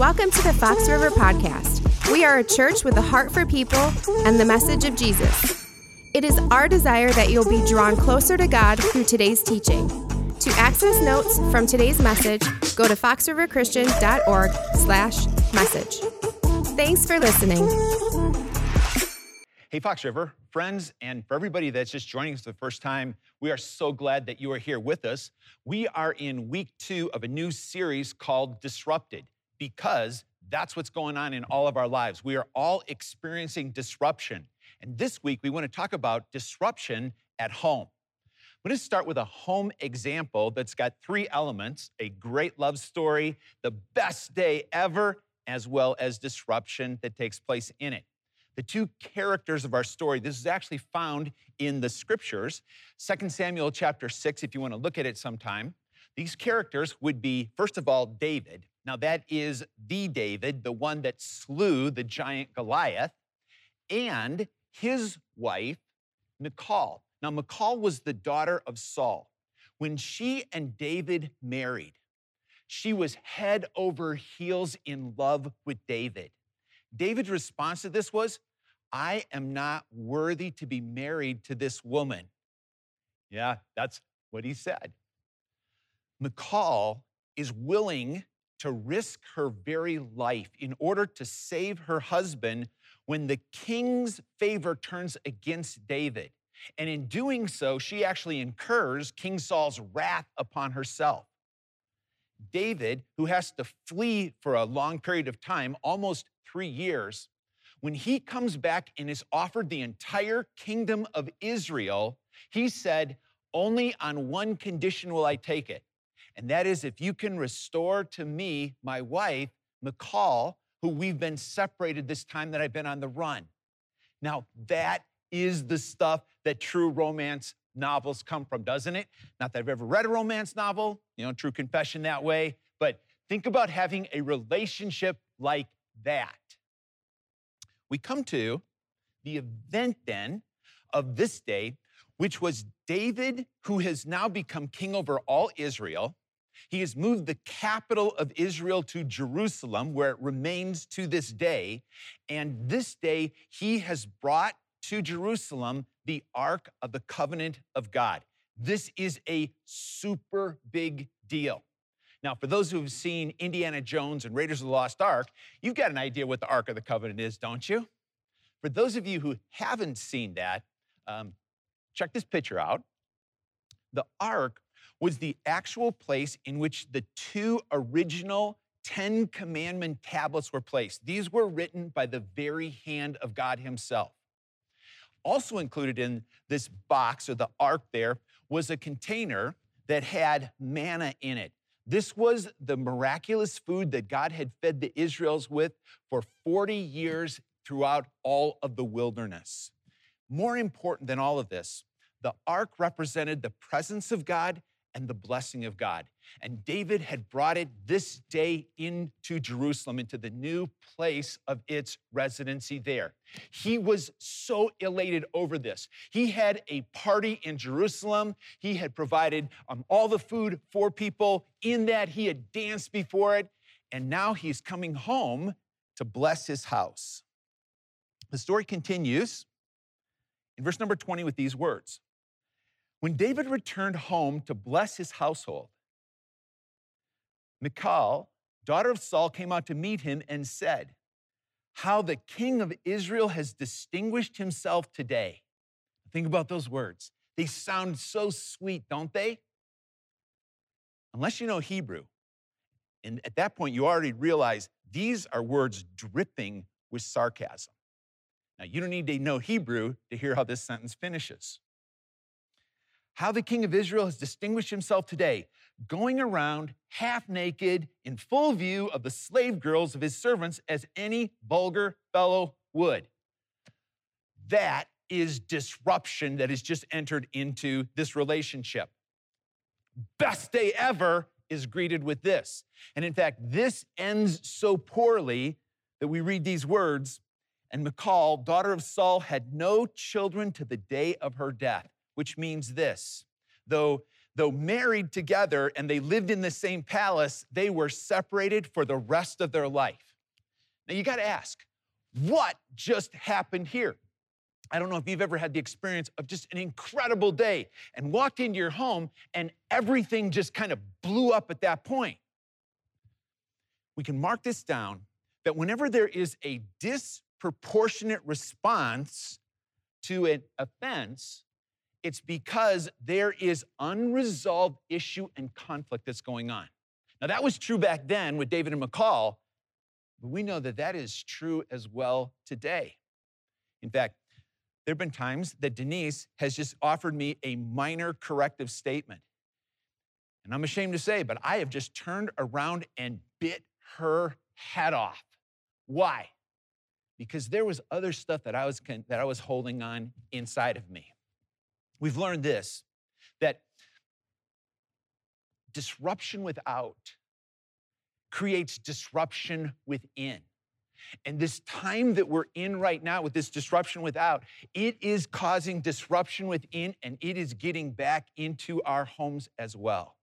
Welcome to the Fox River Podcast. We are a church with a heart for people and the message of Jesus. It is our desire that you'll be drawn closer to God through today's teaching. To access notes from today's message, go to foxriverchristian.org slash message. Thanks for listening. Hey, Fox River, friends, and for everybody that's just joining us for the first time, we are so glad that you are here with us. We are in week two of a new series called Disrupted because that's what's going on in all of our lives. We are all experiencing disruption. And this week, we want to talk about disruption at home. I'm going to start with a home example that's got three elements a great love story, the best day ever, as well as disruption that takes place in it. The two characters of our story, this is actually found in the scriptures, 2 Samuel chapter 6, if you want to look at it sometime. These characters would be, first of all, David. Now, that is the David, the one that slew the giant Goliath, and his wife, Michal. Now, Michal was the daughter of Saul. When she and David married, she was head over heels in love with David. David's response to this was, I am not worthy to be married to this woman. Yeah, that's what he said. Michal is willing to risk her very life in order to save her husband when the king's favor turns against David. And in doing so, she actually incurs King Saul's wrath upon herself. David, who has to flee for a long period of time, almost three years, when he comes back and is offered the entire kingdom of Israel, he said, Only on one condition will I take it and that is if you can restore to me my wife, Michal, who we've been separated this time that I've been on the run. Now, that is the stuff that true romance novels come from, doesn't it? Not that I've ever read a romance novel, you know, true confession that way, but think about having a relationship like that. We come to the event then of this day, which was David, who has now become king over all Israel. He has moved the capital of Israel to Jerusalem, where it remains to this day. And this day, he has brought to Jerusalem the Ark of the Covenant of God. This is a super big deal. Now, for those who have seen Indiana Jones and Raiders of the Lost Ark, you've got an idea what the Ark of the Covenant is, don't you? For those of you who haven't seen that, um, check this picture out. The Ark was the actual place in which the two original Ten Commandment tablets were placed. These were written by the very hand of God Himself. Also included in this box or the ark there was a container that had manna in it. This was the miraculous food that God had fed the Israels with for 40 years throughout all of the wilderness. More important than all of this, the ark represented the presence of God and the blessing of God. And David had brought it this day into Jerusalem, into the new place of its residency there. He was so elated over this. He had a party in Jerusalem. He had provided um, all the food for people in that. He had danced before it. And now he's coming home to bless his house. The story continues in verse number 20 with these words when David returned home to bless his household, Michal, daughter of Saul, came out to meet him and said, How the king of Israel has distinguished himself today. Think about those words. They sound so sweet, don't they? Unless you know Hebrew. And at that point, you already realize these are words dripping with sarcasm. Now, you don't need to know Hebrew to hear how this sentence finishes how the king of Israel has distinguished himself today, going around half naked in full view of the slave girls of his servants as any vulgar fellow would. That is disruption that has just entered into this relationship. Best day ever is greeted with this. And in fact, this ends so poorly that we read these words and Michal, daughter of Saul, had no children to the day of her death which means this though though married together and they lived in the same palace, they were separated for the rest of their life. Now you got to ask, what just happened here? I don't know if you've ever had the experience of just an incredible day and walked into your home and everything just kind of blew up at that point. We can mark this down that whenever there is a disproportionate response to an offense, it's because there is unresolved issue and conflict that's going on. Now, that was true back then with David and Michal, but we know that that is true as well today. In fact, there have been times that Denise has just offered me a minor corrective statement. And I'm ashamed to say, but I have just turned around and bit her head off. Why? Because there was other stuff that I was, that I was holding on inside of me. We've learned this that disruption without creates disruption within. And this time that we're in right now with this disruption without, it is causing disruption within and it is getting back into our homes as well.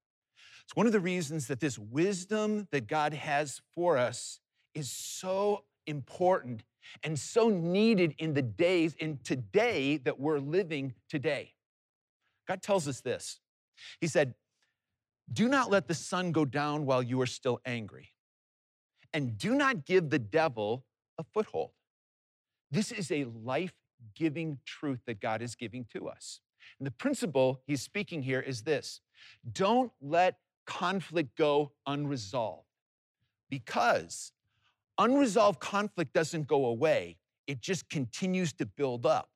It's one of the reasons that this wisdom that God has for us is so important and so needed in the days, in today that we're living today. God tells us this. He said, Do not let the sun go down while you are still angry and do not give the devil a foothold. This is a life giving truth that God is giving to us. And the principle he's speaking here is this don't let conflict go unresolved because unresolved conflict doesn't go away, it just continues to build up.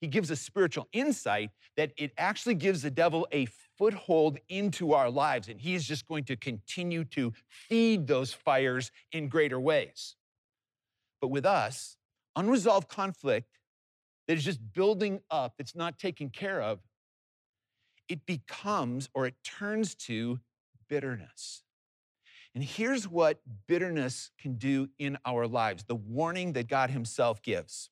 He gives a spiritual insight that it actually gives the devil a foothold into our lives, and he is just going to continue to feed those fires in greater ways. But with us, unresolved conflict that is just building up, that's not taken care of, it becomes or it turns to bitterness. And here's what bitterness can do in our lives the warning that God Himself gives.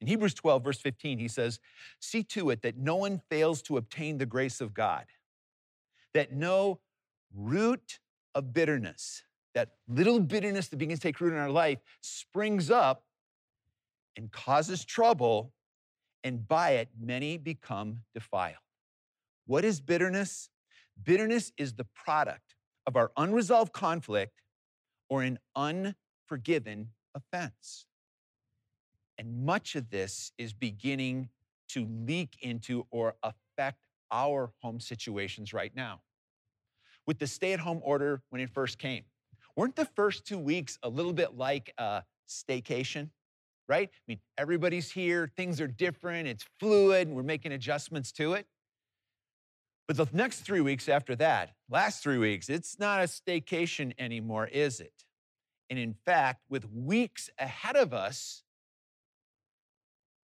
In Hebrews 12, verse 15, he says, See to it that no one fails to obtain the grace of God, that no root of bitterness, that little bitterness that begins to take root in our life, springs up and causes trouble, and by it, many become defiled. What is bitterness? Bitterness is the product of our unresolved conflict or an unforgiven offense. And much of this is beginning to leak into or affect our home situations right now. With the stay at home order when it first came, weren't the first two weeks a little bit like a staycation? Right? I mean, everybody's here, things are different, it's fluid, and we're making adjustments to it. But the next three weeks after that, last three weeks, it's not a staycation anymore, is it? And in fact, with weeks ahead of us,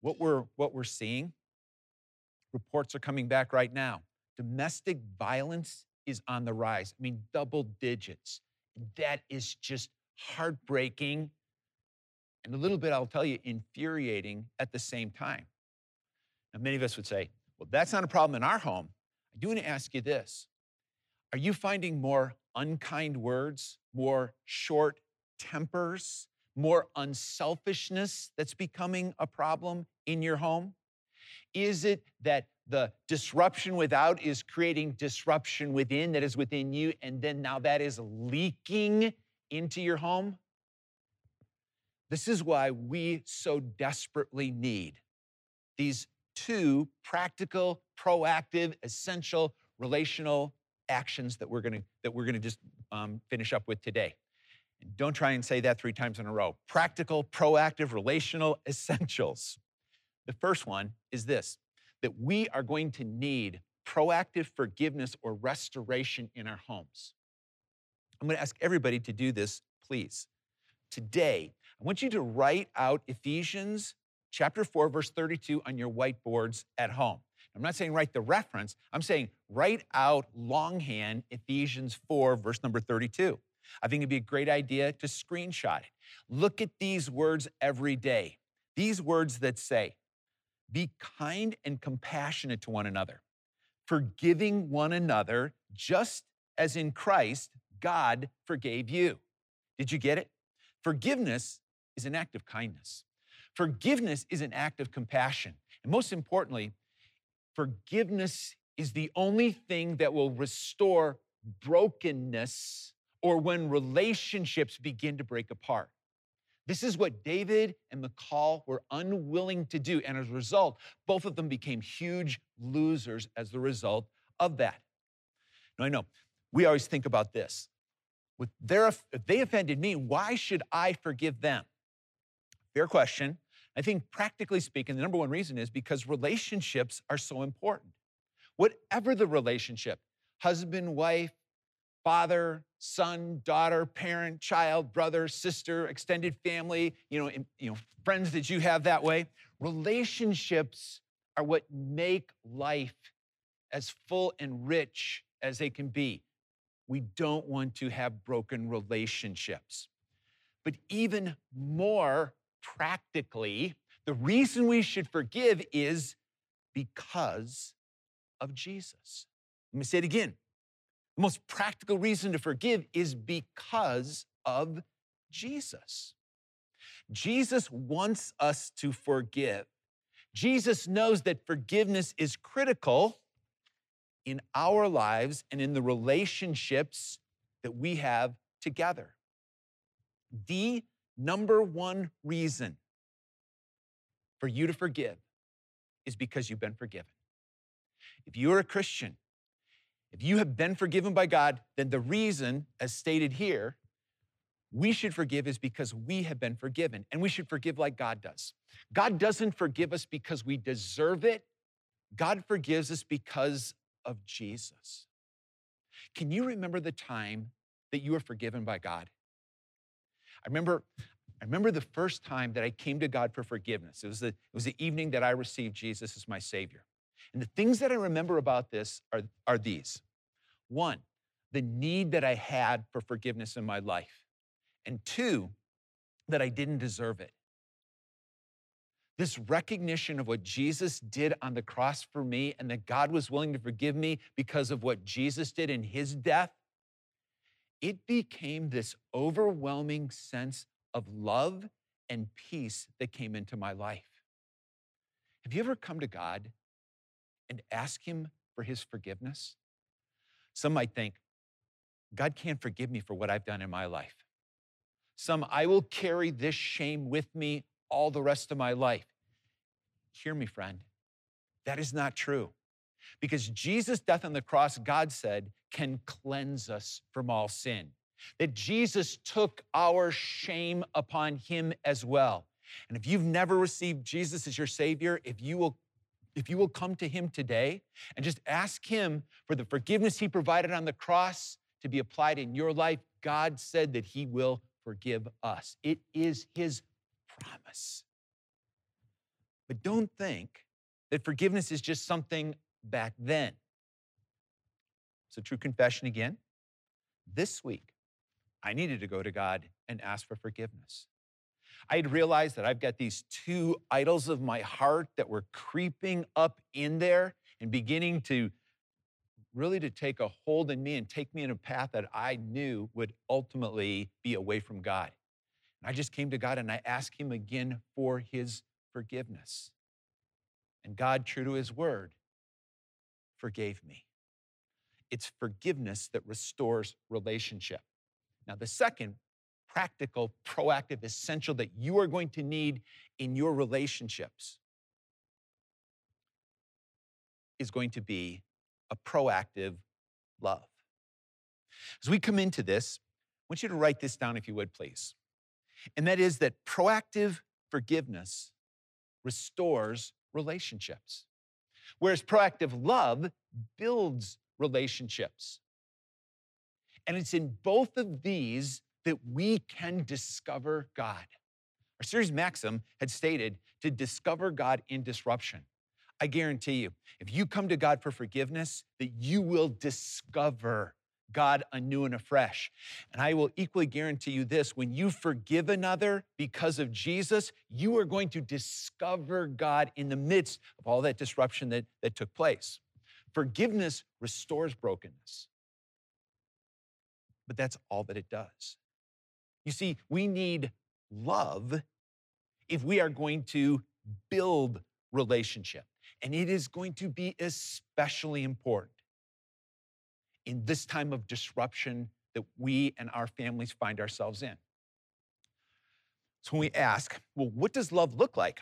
what we're, what we're seeing, reports are coming back right now. Domestic violence is on the rise. I mean, double digits. That is just heartbreaking and a little bit, I'll tell you, infuriating at the same time. Now, many of us would say, well, that's not a problem in our home. I do want to ask you this Are you finding more unkind words, more short tempers, more unselfishness that's becoming a problem in your home? Is it that the disruption without is creating disruption within that is within you, and then now that is leaking into your home? This is why we so desperately need these two practical, proactive, essential relational actions that we're gonna that we're gonna just um, finish up with today. Don't try and say that three times in a row. Practical, proactive, relational essentials. The first one is this that we are going to need proactive forgiveness or restoration in our homes. I'm going to ask everybody to do this, please. Today, I want you to write out Ephesians chapter 4, verse 32 on your whiteboards at home. I'm not saying write the reference, I'm saying write out longhand Ephesians 4, verse number 32. I think it'd be a great idea to screenshot it. Look at these words every day. These words that say, be kind and compassionate to one another, forgiving one another, just as in Christ, God forgave you. Did you get it? Forgiveness is an act of kindness. Forgiveness is an act of compassion. And most importantly, forgiveness is the only thing that will restore brokenness or when relationships begin to break apart. This is what David and Michal were unwilling to do. And as a result, both of them became huge losers as the result of that. Now, I know we always think about this. With their, if they offended me, why should I forgive them? Fair question. I think practically speaking, the number one reason is because relationships are so important. Whatever the relationship, husband, wife, father, son, daughter, parent, child, brother, sister, extended family, you know, you know, friends that you have that way. Relationships are what make life as full and rich as they can be. We don't want to have broken relationships. But even more practically, the reason we should forgive is because of Jesus. Let me say it again. The most practical reason to forgive is because of Jesus. Jesus wants us to forgive. Jesus knows that forgiveness is critical in our lives and in the relationships that we have together. The number one reason for you to forgive is because you've been forgiven. If you're a Christian, if you have been forgiven by God, then the reason, as stated here, we should forgive is because we have been forgiven, and we should forgive like God does. God doesn't forgive us because we deserve it, God forgives us because of Jesus. Can you remember the time that you were forgiven by God? I remember, I remember the first time that I came to God for forgiveness. It was the, it was the evening that I received Jesus as my Savior. And the things that I remember about this are, are these one, the need that I had for forgiveness in my life, and two, that I didn't deserve it. This recognition of what Jesus did on the cross for me and that God was willing to forgive me because of what Jesus did in his death, it became this overwhelming sense of love and peace that came into my life. Have you ever come to God and ask Him for His forgiveness? Some might think, God can't forgive me for what I've done in my life. Some, I will carry this shame with me all the rest of my life. Hear me, friend. That is not true. Because Jesus' death on the cross, God said, can cleanse us from all sin. That Jesus took our shame upon him as well. And if you've never received Jesus as your Savior, if you will if you will come to him today and just ask him for the forgiveness he provided on the cross to be applied in your life, God said that he will forgive us. It is his promise. But don't think that forgiveness is just something back then. It's a true confession again. This week, I needed to go to God and ask for forgiveness. I had realized that I've got these two idols of my heart that were creeping up in there and beginning to really to take a hold in me and take me in a path that I knew would ultimately be away from God. And I just came to God and I asked him again for his forgiveness. And God, true to his word, forgave me. It's forgiveness that restores relationship. Now, the second practical, proactive, essential that you are going to need in your relationships is going to be a proactive love. As we come into this, I want you to write this down if you would, please. And that is that proactive forgiveness restores relationships, whereas proactive love builds relationships. And it's in both of these that we can discover God. Our series Maxim had stated to discover God in disruption. I guarantee you, if you come to God for forgiveness, that you will discover God anew and afresh. And I will equally guarantee you this when you forgive another because of Jesus, you are going to discover God in the midst of all that disruption that, that took place. Forgiveness restores brokenness. But that's all that it does. You see, we need love if we are going to build relationship. And it is going to be especially important in this time of disruption that we and our families find ourselves in. So when we ask, well, what does love look like?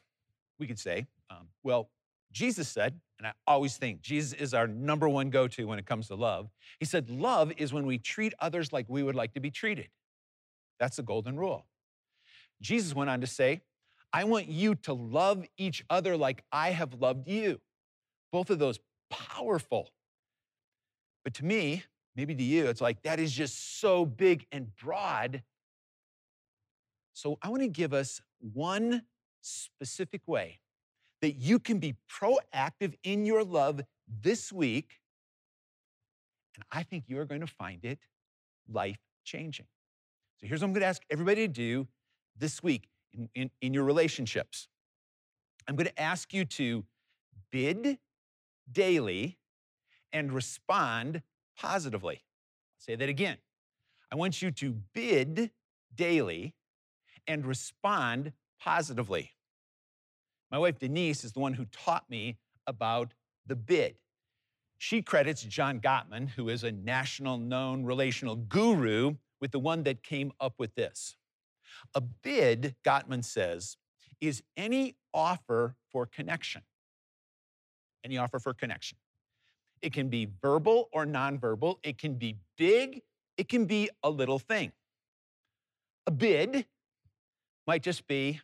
We could say, um, well, Jesus said, and I always think Jesus is our number one go to when it comes to love. He said, Love is when we treat others like we would like to be treated. That's the golden rule. Jesus went on to say, I want you to love each other like I have loved you. Both of those powerful. But to me, maybe to you, it's like that is just so big and broad. So I want to give us one specific way that you can be proactive in your love this week. And I think you're going to find it life changing. So here's what I'm going to ask everybody to do this week in, in, in your relationships. I'm going to ask you to bid daily and respond positively. I'll say that again. I want you to bid daily and respond positively. My wife Denise is the one who taught me about the bid. She credits John Gottman, who is a national known relational guru, with the one that came up with this. A bid, Gottman says, is any offer for connection. Any offer for connection. It can be verbal or nonverbal, it can be big, it can be a little thing. A bid might just be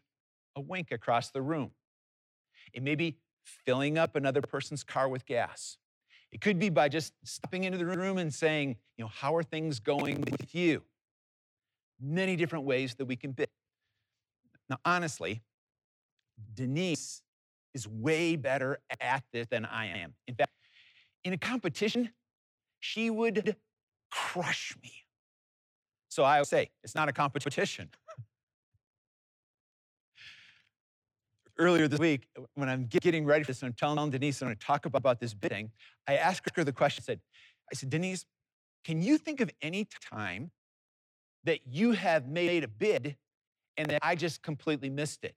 a wink across the room. It may be filling up another person's car with gas. It could be by just stepping into the room and saying, you know, how are things going with you? Many different ways that we can bid. Now, honestly, Denise is way better at this than I am. In fact, in a competition, she would crush me. So I would say, it's not a competition. Earlier this week, uh, when I'm getting ready for this, and I'm telling Denise I'm going to talk about this bidding, I asked her the question. I said, I said, Denise, can you think of any time that you have made a bid and that I just completely missed it?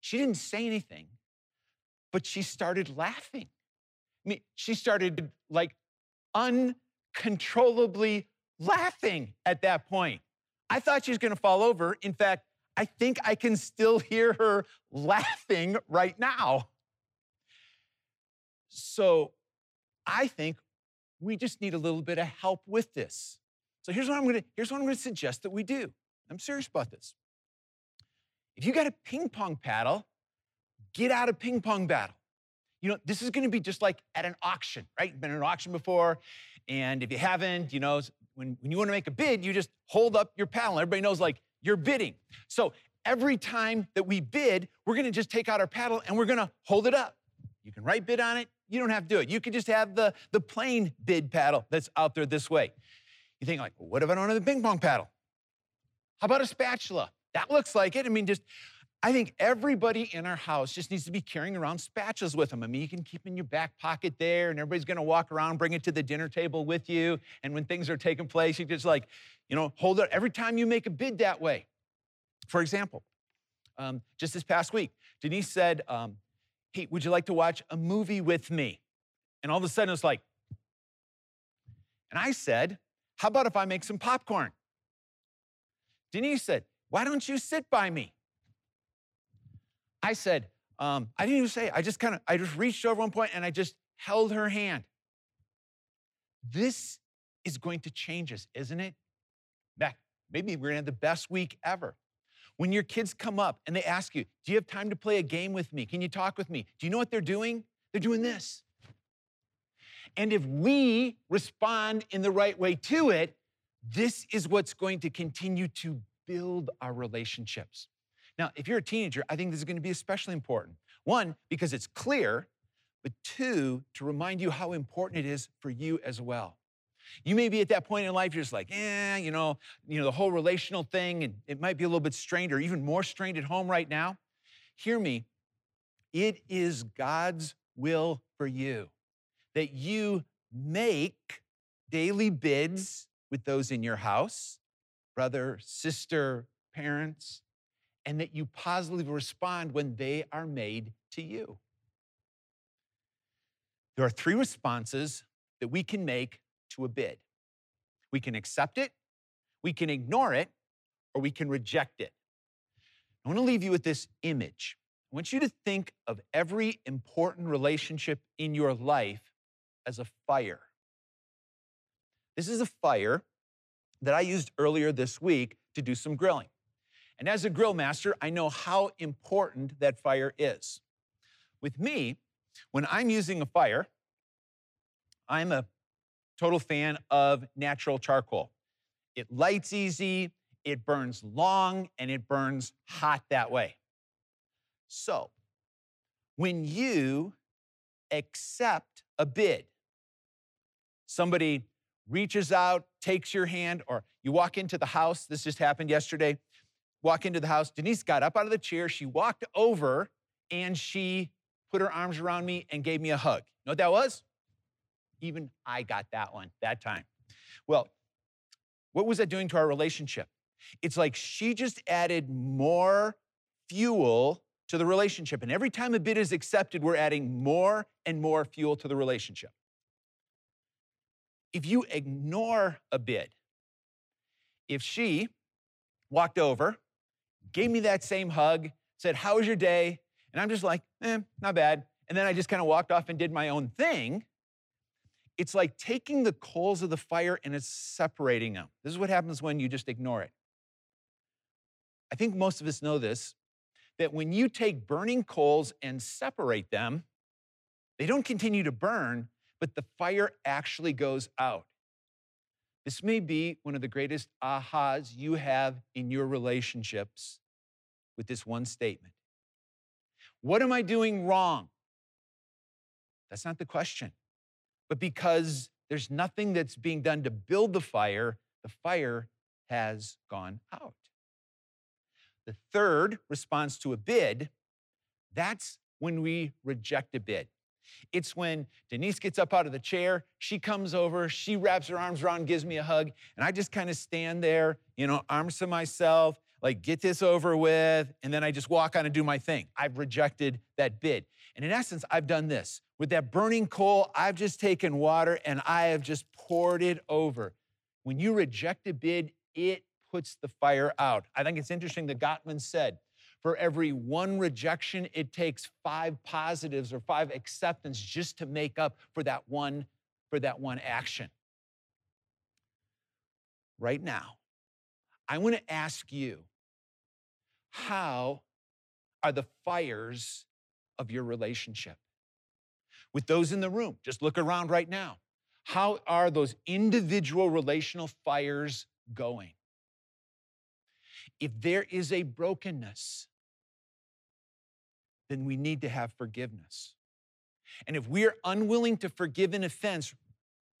She didn't say anything, but she started laughing. I mean, she started like uncontrollably laughing at that point. I thought she was going to fall over. In fact, I think I can still hear her laughing right now. So I think we just need a little bit of help with this. So here's what I'm gonna, here's what I'm gonna suggest that we do. I'm serious about this. If you got a ping pong paddle, get out a ping pong battle. You know, this is gonna be just like at an auction, right? You've been at an auction before, and if you haven't, you know, when, when you wanna make a bid, you just hold up your paddle. Everybody knows, like, you're bidding. So every time that we bid, we're gonna just take out our paddle and we're gonna hold it up. You can write bid on it, you don't have to do it. You can just have the, the plain bid paddle that's out there this way. You think like, well, what if I don't have the ping pong paddle? How about a spatula? That looks like it. I mean, just I think everybody in our house just needs to be carrying around spatulas with them. I mean, you can keep in your back pocket there, and everybody's gonna walk around, bring it to the dinner table with you. And when things are taking place, you just like, you know, hold it every time you make a bid that way. For example, um, just this past week, Denise said, um, Hey, would you like to watch a movie with me? And all of a sudden it's like, and I said, How about if I make some popcorn? Denise said, Why don't you sit by me? I said, um, I didn't even say, I just kind of, I just reached over one point and I just held her hand. This is going to change us, isn't it? Back, maybe we're gonna have the best week ever. When your kids come up and they ask you, Do you have time to play a game with me? Can you talk with me? Do you know what they're doing? They're doing this. And if we respond in the right way to it, this is what's going to continue to build our relationships. Now, if you're a teenager, I think this is going to be especially important. One, because it's clear, but two, to remind you how important it is for you as well. You may be at that point in life, you're just like, eh, you know, you know, the whole relational thing, and it might be a little bit strained or even more strained at home right now. Hear me. It is God's will for you that you make daily bids with those in your house, brother, sister, parents, and that you positively respond when they are made to you. There are three responses that we can make to a bid we can accept it, we can ignore it, or we can reject it. I want to leave you with this image. I want you to think of every important relationship in your life as a fire. This is a fire that I used earlier this week to do some grilling. And as a grill master, I know how important that fire is. With me, when I'm using a fire, I'm a total fan of natural charcoal. It lights easy, it burns long, and it burns hot that way. So, when you accept a bid, somebody reaches out, takes your hand, or you walk into the house, this just happened yesterday. Walk into the house, Denise got up out of the chair, she walked over, and she put her arms around me and gave me a hug. You know what that was? Even I got that one that time. Well, what was that doing to our relationship? It's like she just added more fuel to the relationship. And every time a bid is accepted, we're adding more and more fuel to the relationship. If you ignore a bid, if she walked over, gave me that same hug, said, How was your day? And I'm just like, Eh, not bad. And then I just kind of walked off and did my own thing. It's like taking the coals of the fire and it's separating them. This is what happens when you just ignore it. I think most of us know this that when you take burning coals and separate them, they don't continue to burn, but the fire actually goes out. This may be one of the greatest ahas you have in your relationships with this one statement. What am I doing wrong? That's not the question. But because there's nothing that's being done to build the fire, the fire has gone out. The third response to a bid, that's when we reject a bid. It's when Denise gets up out of the chair, she comes over, she wraps her arms around, gives me a hug, and I just kind of stand there, you know, arms to myself, like get this over with, and then I just walk on and do my thing. I've rejected that bid. And in essence, I've done this. With that burning coal, I've just taken water and I have just poured it over. When you reject a bid, it puts the fire out. I think it's interesting that Gottman said, for every one rejection, it takes five positives or five acceptance just to make up for that one, for that one action. Right now, I want to ask you, how are the fires of your relationship? With those in the room, just look around right now. How are those individual relational fires going? If there is a brokenness, then we need to have forgiveness. And if we are unwilling to forgive an offense,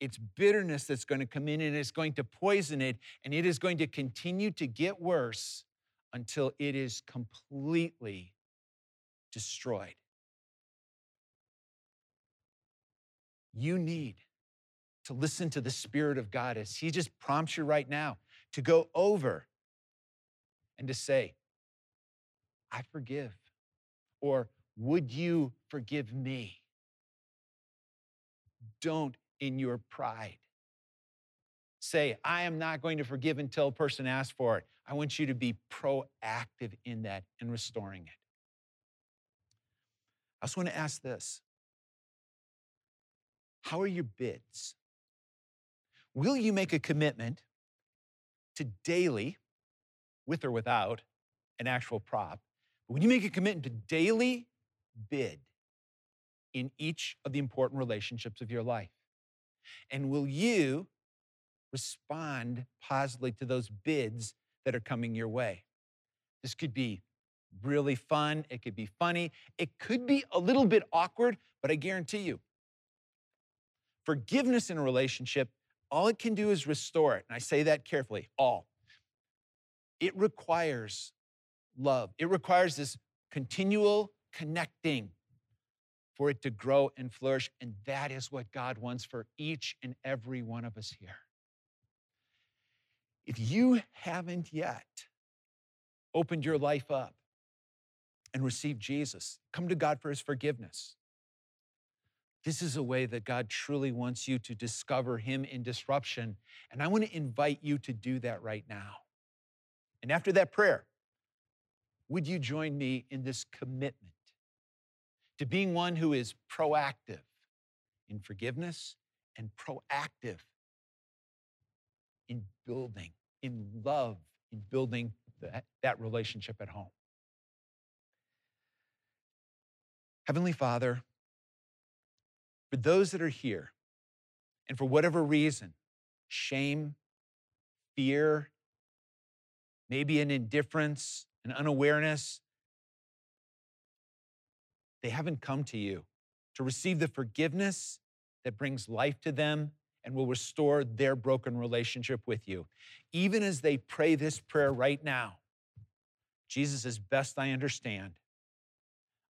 it's bitterness that's going to come in and it's going to poison it, and it is going to continue to get worse until it is completely destroyed. You need to listen to the Spirit of God as He just prompts you right now to go over and to say, I forgive. Or would you forgive me? Don't in your pride. Say, I am not going to forgive until a person asks for it. I want you to be proactive in that and restoring it. I also want to ask this How are your bids? Will you make a commitment to daily with or without an actual prop. But when you make a commitment to daily bid in each of the important relationships of your life, and will you respond positively to those bids that are coming your way? This could be really fun, it could be funny, it could be a little bit awkward, but I guarantee you, forgiveness in a relationship, all it can do is restore it. And I say that carefully, all it requires love. It requires this continual connecting. for it to grow and flourish. And that is what God wants for each and every one of us here. If you haven't yet opened your life up and received Jesus, come to God for his forgiveness. This is a way that God truly wants you to discover Him in disruption. And I want to invite you to do that right now. And after that prayer, would you join me in this commitment to being one who is proactive in forgiveness and proactive in building, in love, in building that, that relationship at home? Heavenly Father, for those that are here, and for whatever reason, shame, fear, maybe an indifference, an unawareness, they haven't come to you to receive the forgiveness that brings life to them and will restore their broken relationship with you. Even as they pray this prayer right now, Jesus, as best I understand,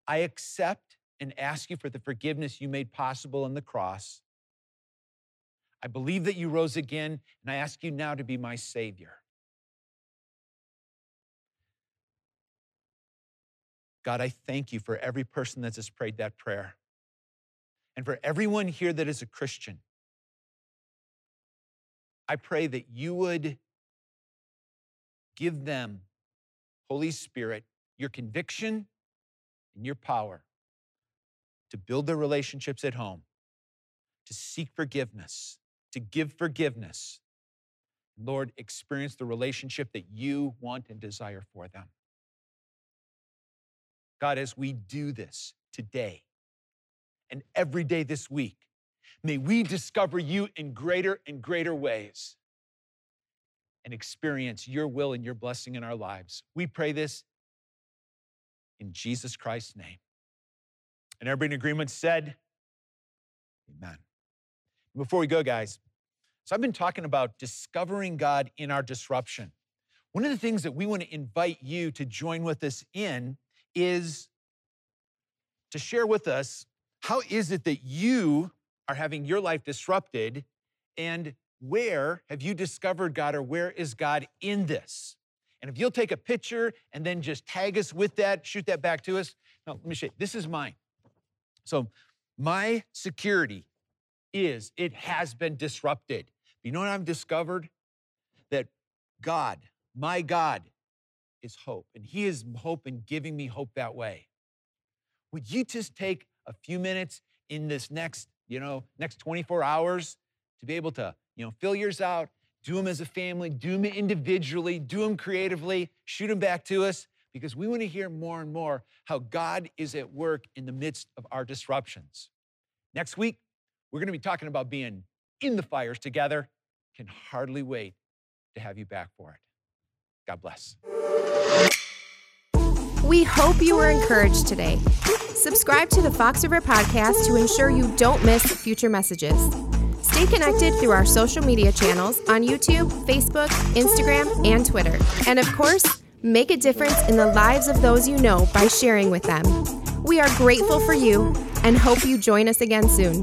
I accept and ask you for the forgiveness you made possible on the cross. I believe that you rose again, and I ask you now to be my Savior. God, I thank you for every person that has prayed that prayer and for everyone here that is a Christian. I pray that you would give them, Holy Spirit, your conviction and your power to build their relationships at home, to seek forgiveness, to give forgiveness. Lord, experience the relationship that you want and desire for them. God, as we do this today and every day this week, may we discover you in greater and greater ways and experience your will and your blessing in our lives. We pray this in Jesus Christ's name. And everybody in agreement said, Amen. Before we go, guys, so I've been talking about discovering God in our disruption. One of the things that we want to invite you to join with us in is to share with us how is it that you are having your life disrupted and where have you discovered God or where is God in this? And if you'll take a picture and then just tag us with that, shoot that back to us. Now, let me show you. This is mine. So my security is it has been disrupted. You know what I've discovered? That God, my God, is hope. And He is hope and giving me hope that way. Would you just take a few minutes in this next, you know, next 24 hours to be able to, you know, fill yours out, do them as a family, do them individually, do them creatively, shoot them back to us, because we want to hear more and more how God is at work in the midst of our disruptions. Next week, we're going to be talking about being in the fires together. Can hardly wait to have you back for it. God bless. We hope you were encouraged today. Subscribe to the Fox River Podcast to ensure you don't miss future messages. Stay connected through our social media channels on YouTube, Facebook, Instagram, and Twitter. And of course, Make a difference in the lives of those you know by sharing with them. We are grateful for you and hope you join us again soon.